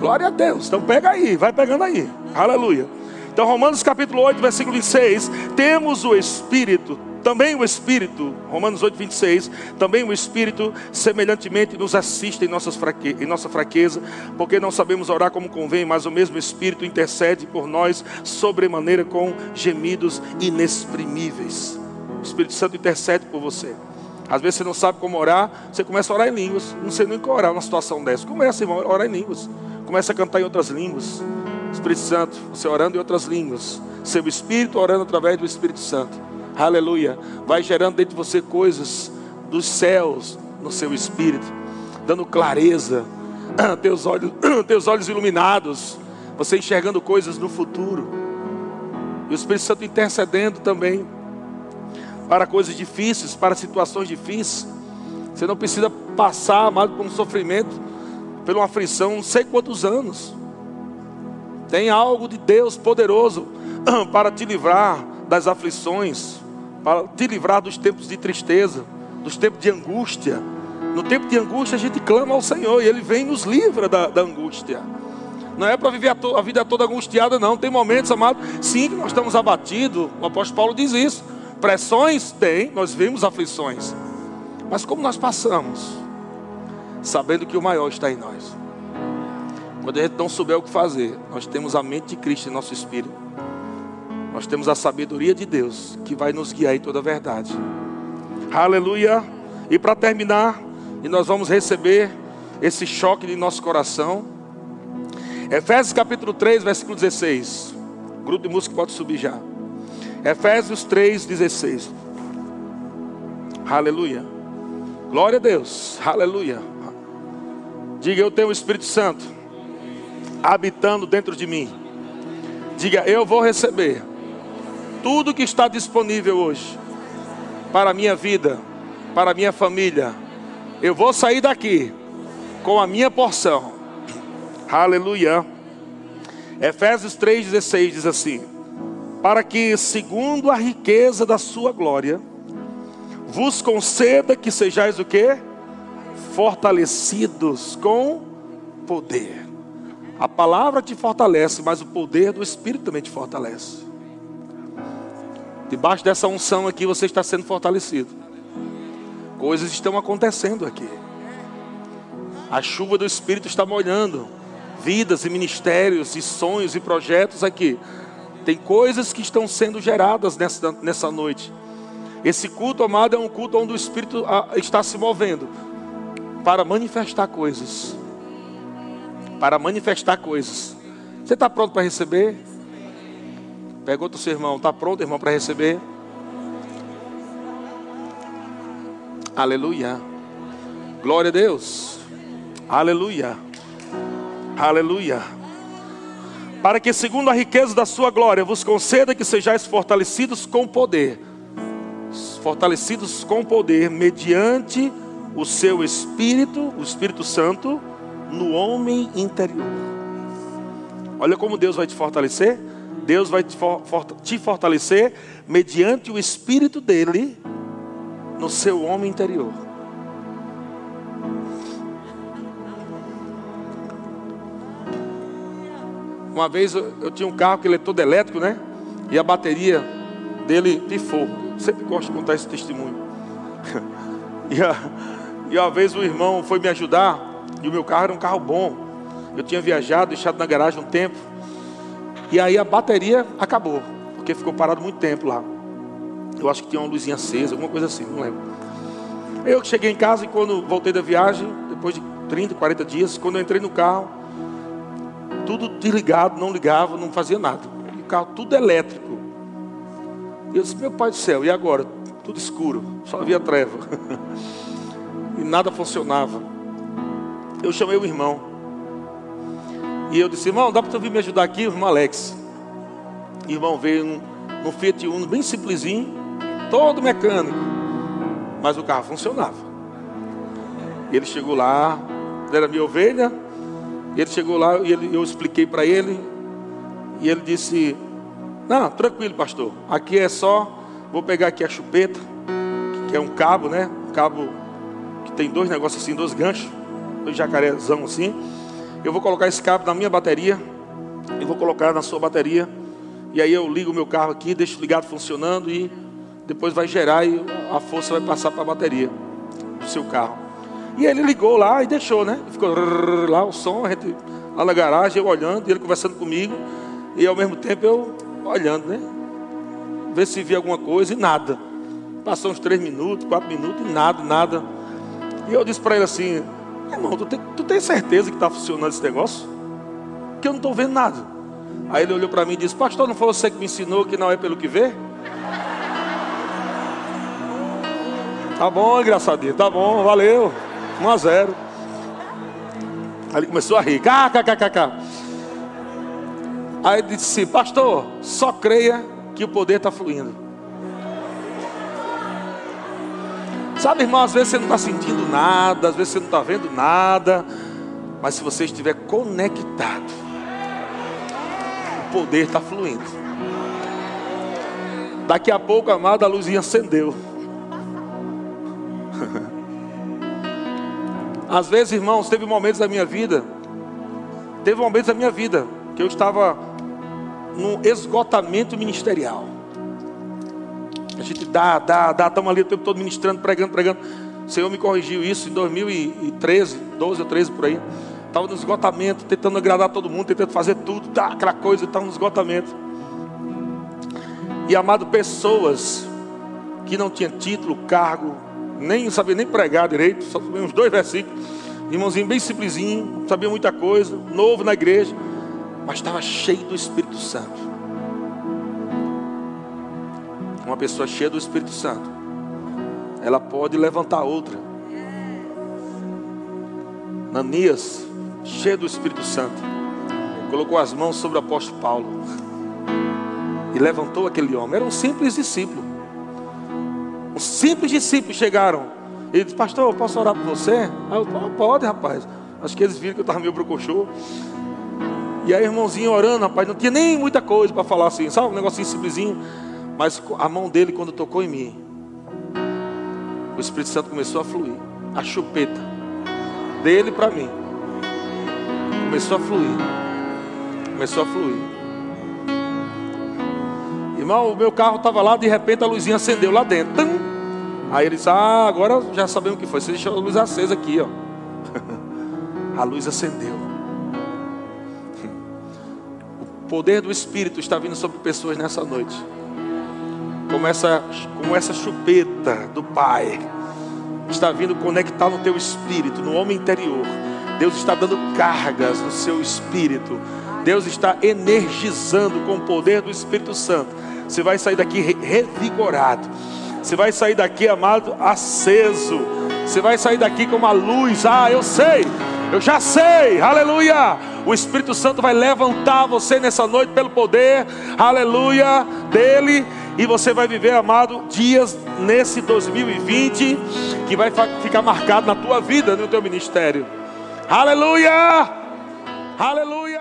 S1: Glória a Deus. Então pega aí, vai pegando aí. Aleluia. Então, Romanos capítulo 8, versículo 26, temos o Espírito, também o Espírito, Romanos 8, 26, também o Espírito semelhantemente nos assiste em, nossas fraque, em nossa fraqueza, porque não sabemos orar como convém, mas o mesmo Espírito intercede por nós sobremaneira com gemidos inexprimíveis. O Espírito Santo intercede por você. Às vezes você não sabe como orar, você começa a orar em línguas. Não sei nem como orar numa situação dessa. Começa, irmão, a orar em línguas. Começa a cantar em outras línguas. Espírito Santo, você orando em outras línguas, seu Espírito orando através do Espírito Santo, aleluia, vai gerando dentro de você coisas dos céus no seu espírito, dando clareza, teus olhos, teus olhos iluminados, você enxergando coisas no futuro, e o Espírito Santo intercedendo também para coisas difíceis, para situações difíceis. Você não precisa passar, amado, por um sofrimento, por uma aflição, não sei quantos anos. Tem algo de Deus poderoso para te livrar das aflições, para te livrar dos tempos de tristeza, dos tempos de angústia. No tempo de angústia a gente clama ao Senhor e Ele vem e nos livra da, da angústia. Não é para viver a, to, a, vida toda angustiada, não. Tem momentos, amado, sim, que nós estamos abatidos. O apóstolo Paulo diz isso. Pressões tem, nós vimos aflições. Mas como nós passamos? Sabendo que o maior está em nós. Quando a gente não souber o que fazer, nós temos a mente de Cristo em nosso espírito. Nós temos a sabedoria de Deus que vai nos guiar em toda a verdade. Aleluia. E para terminar, e nós vamos receber esse choque de nosso coração. Efésios capítulo 3, versículo 16. O grupo de música pode subir já. Efésios 3, 16. Aleluia. Glória a Deus. Aleluia. Diga, eu tenho o Espírito Santo habitando dentro de mim. Diga, eu vou receber tudo que está disponível hoje para a minha vida, para a minha família. Eu vou sair daqui com a minha porção. Aleluia. Efésios 3,16 diz assim: Para que, segundo a riqueza da sua glória, vos conceda que sejais o que? Fortalecidos com poder a palavra te fortalece, mas o poder do Espírito também te fortalece. Debaixo dessa unção aqui você está sendo fortalecido. Coisas estão acontecendo aqui. A chuva do Espírito está molhando vidas e ministérios e sonhos e projetos aqui. Tem coisas que estão sendo geradas nessa, nessa noite. Esse culto, amado, é um culto onde o Espírito ah, está se movendo para manifestar coisas. Para manifestar coisas. Você está pronto para receber? Pergunta o seu irmão: está pronto, irmão, para receber? Aleluia. Glória a Deus. Aleluia. Aleluia. Para que, segundo a riqueza da sua glória, vos conceda que sejais fortalecidos com poder. Fortalecidos com poder, mediante o seu Espírito, o Espírito Santo, no homem interior. Olha como Deus vai te fortalecer. Deus vai te fortalecer mediante o Espírito dele no seu homem interior. Uma vez eu, eu, tinha um carro que ele é todo elétrico, né? E a bateria dele pifou. sempre gosto de contar esse testemunho. e, a, e uma vez o irmão foi me ajudar, e o meu carro era um carro bom. Eu tinha viajado, deixado na garagem um tempo. E aí a bateria acabou, porque ficou parado muito tempo lá. Eu acho que tinha uma luzinha acesa, alguma coisa assim, não lembro. Eu cheguei em casa e quando voltei da viagem, depois de 30, 40 dias, quando eu entrei no carro, tudo desligado, não ligava, não fazia nada. O carro tudo elétrico. E eu disse, meu pai do céu, e agora? Tudo escuro, só havia treva. e nada funcionava. Eu chamei o irmão. E eu disse, irmão, dá para tu vir me ajudar aqui? Irmão Alex. Irmão veio num Fiat Uno bem simplesinho todo mecânico, mas o carro funcionava. Ele chegou lá, era minha ovelha, ele chegou lá e ele, eu expliquei para ele, e ele disse: Não, tranquilo, pastor, aqui é só, vou pegar aqui a chupeta, que é um cabo, né? Um cabo que tem dois negócios assim, dois ganchos, dois jacarezão assim. Eu vou colocar esse cabo na minha bateria, e vou colocar na sua bateria. E aí eu ligo o meu carro aqui, deixo ligado funcionando e depois vai gerar e a força vai passar para a bateria do seu carro. E ele ligou lá e deixou, né? Ficou lá o som, a gente lá na garagem, eu olhando, ele conversando comigo, e ao mesmo tempo eu olhando, né? Ver se via alguma coisa e nada. Passou uns três minutos, quatro minutos e nada, nada. E eu disse para ele assim: irmão, tu tem, tu tem certeza que está funcionando esse negócio? Que eu não estou vendo nada. Aí ele olhou para mim e disse: Pastor, não foi você que me ensinou que não é pelo que vê? Tá bom, engraçadinho, tá bom, valeu. 1 a 0. Aí ele começou a rir. KKKKK. Aí ele disse: Pastor, só creia que o poder está fluindo. Sabe, irmão, às vezes você não está sentindo nada, às vezes você não está vendo nada, mas se você estiver conectado, o poder está fluindo. Daqui a pouco, amada, a luzinha acendeu. Às vezes, irmãos, teve momentos da minha vida, teve momentos da minha vida que eu estava num esgotamento ministerial. A gente dá, dá, dá, estamos ali o tempo todo ministrando, pregando, pregando. O Senhor me corrigiu isso em 2013, 12 ou 13 por aí. Estava no esgotamento, tentando agradar todo mundo, tentando fazer tudo, tá, aquela coisa, estava no esgotamento. E amado, pessoas que não tinham título, cargo, nem sabia nem pregar direito, só sabia uns dois versículos. Irmãozinho bem simplesinho, sabia muita coisa, novo na igreja, mas estava cheio do Espírito Santo. Uma pessoa cheia do Espírito Santo, ela pode levantar outra. Nanias, cheio do Espírito Santo, colocou as mãos sobre o apóstolo Paulo e levantou aquele homem. Era um simples discípulo. Um simples discípulo chegaram. Ele disse, pastor, eu posso orar por você? Aí eu, pode, rapaz. Acho que eles viram que eu estava meio brocochô. E aí, irmãozinho orando, rapaz, não tinha nem muita coisa para falar assim, sabe? Um negocinho simplesinho. Mas a mão dele, quando tocou em mim, o Espírito Santo começou a fluir. A chupeta dele para mim começou a fluir. Começou a fluir. Irmão, o meu carro estava lá, de repente a luzinha acendeu lá dentro. Tum! Aí ele disse: Ah, agora já sabemos o que foi. Você deixou a luz acesa aqui, ó. a luz acendeu. O poder do Espírito está vindo sobre pessoas nessa noite. Como essa, como essa chupeta do Pai está vindo conectar no teu espírito, no homem interior. Deus está dando cargas no seu espírito. Deus está energizando com o poder do Espírito Santo. Você vai sair daqui revigorado. Você vai sair daqui, amado, aceso. Você vai sair daqui com uma luz. Ah, eu sei. Eu já sei. Aleluia. O Espírito Santo vai levantar você nessa noite pelo poder. Aleluia. Dele e você vai viver, amado, dias nesse 2020 que vai ficar marcado na tua vida, no teu ministério. Aleluia! Aleluia!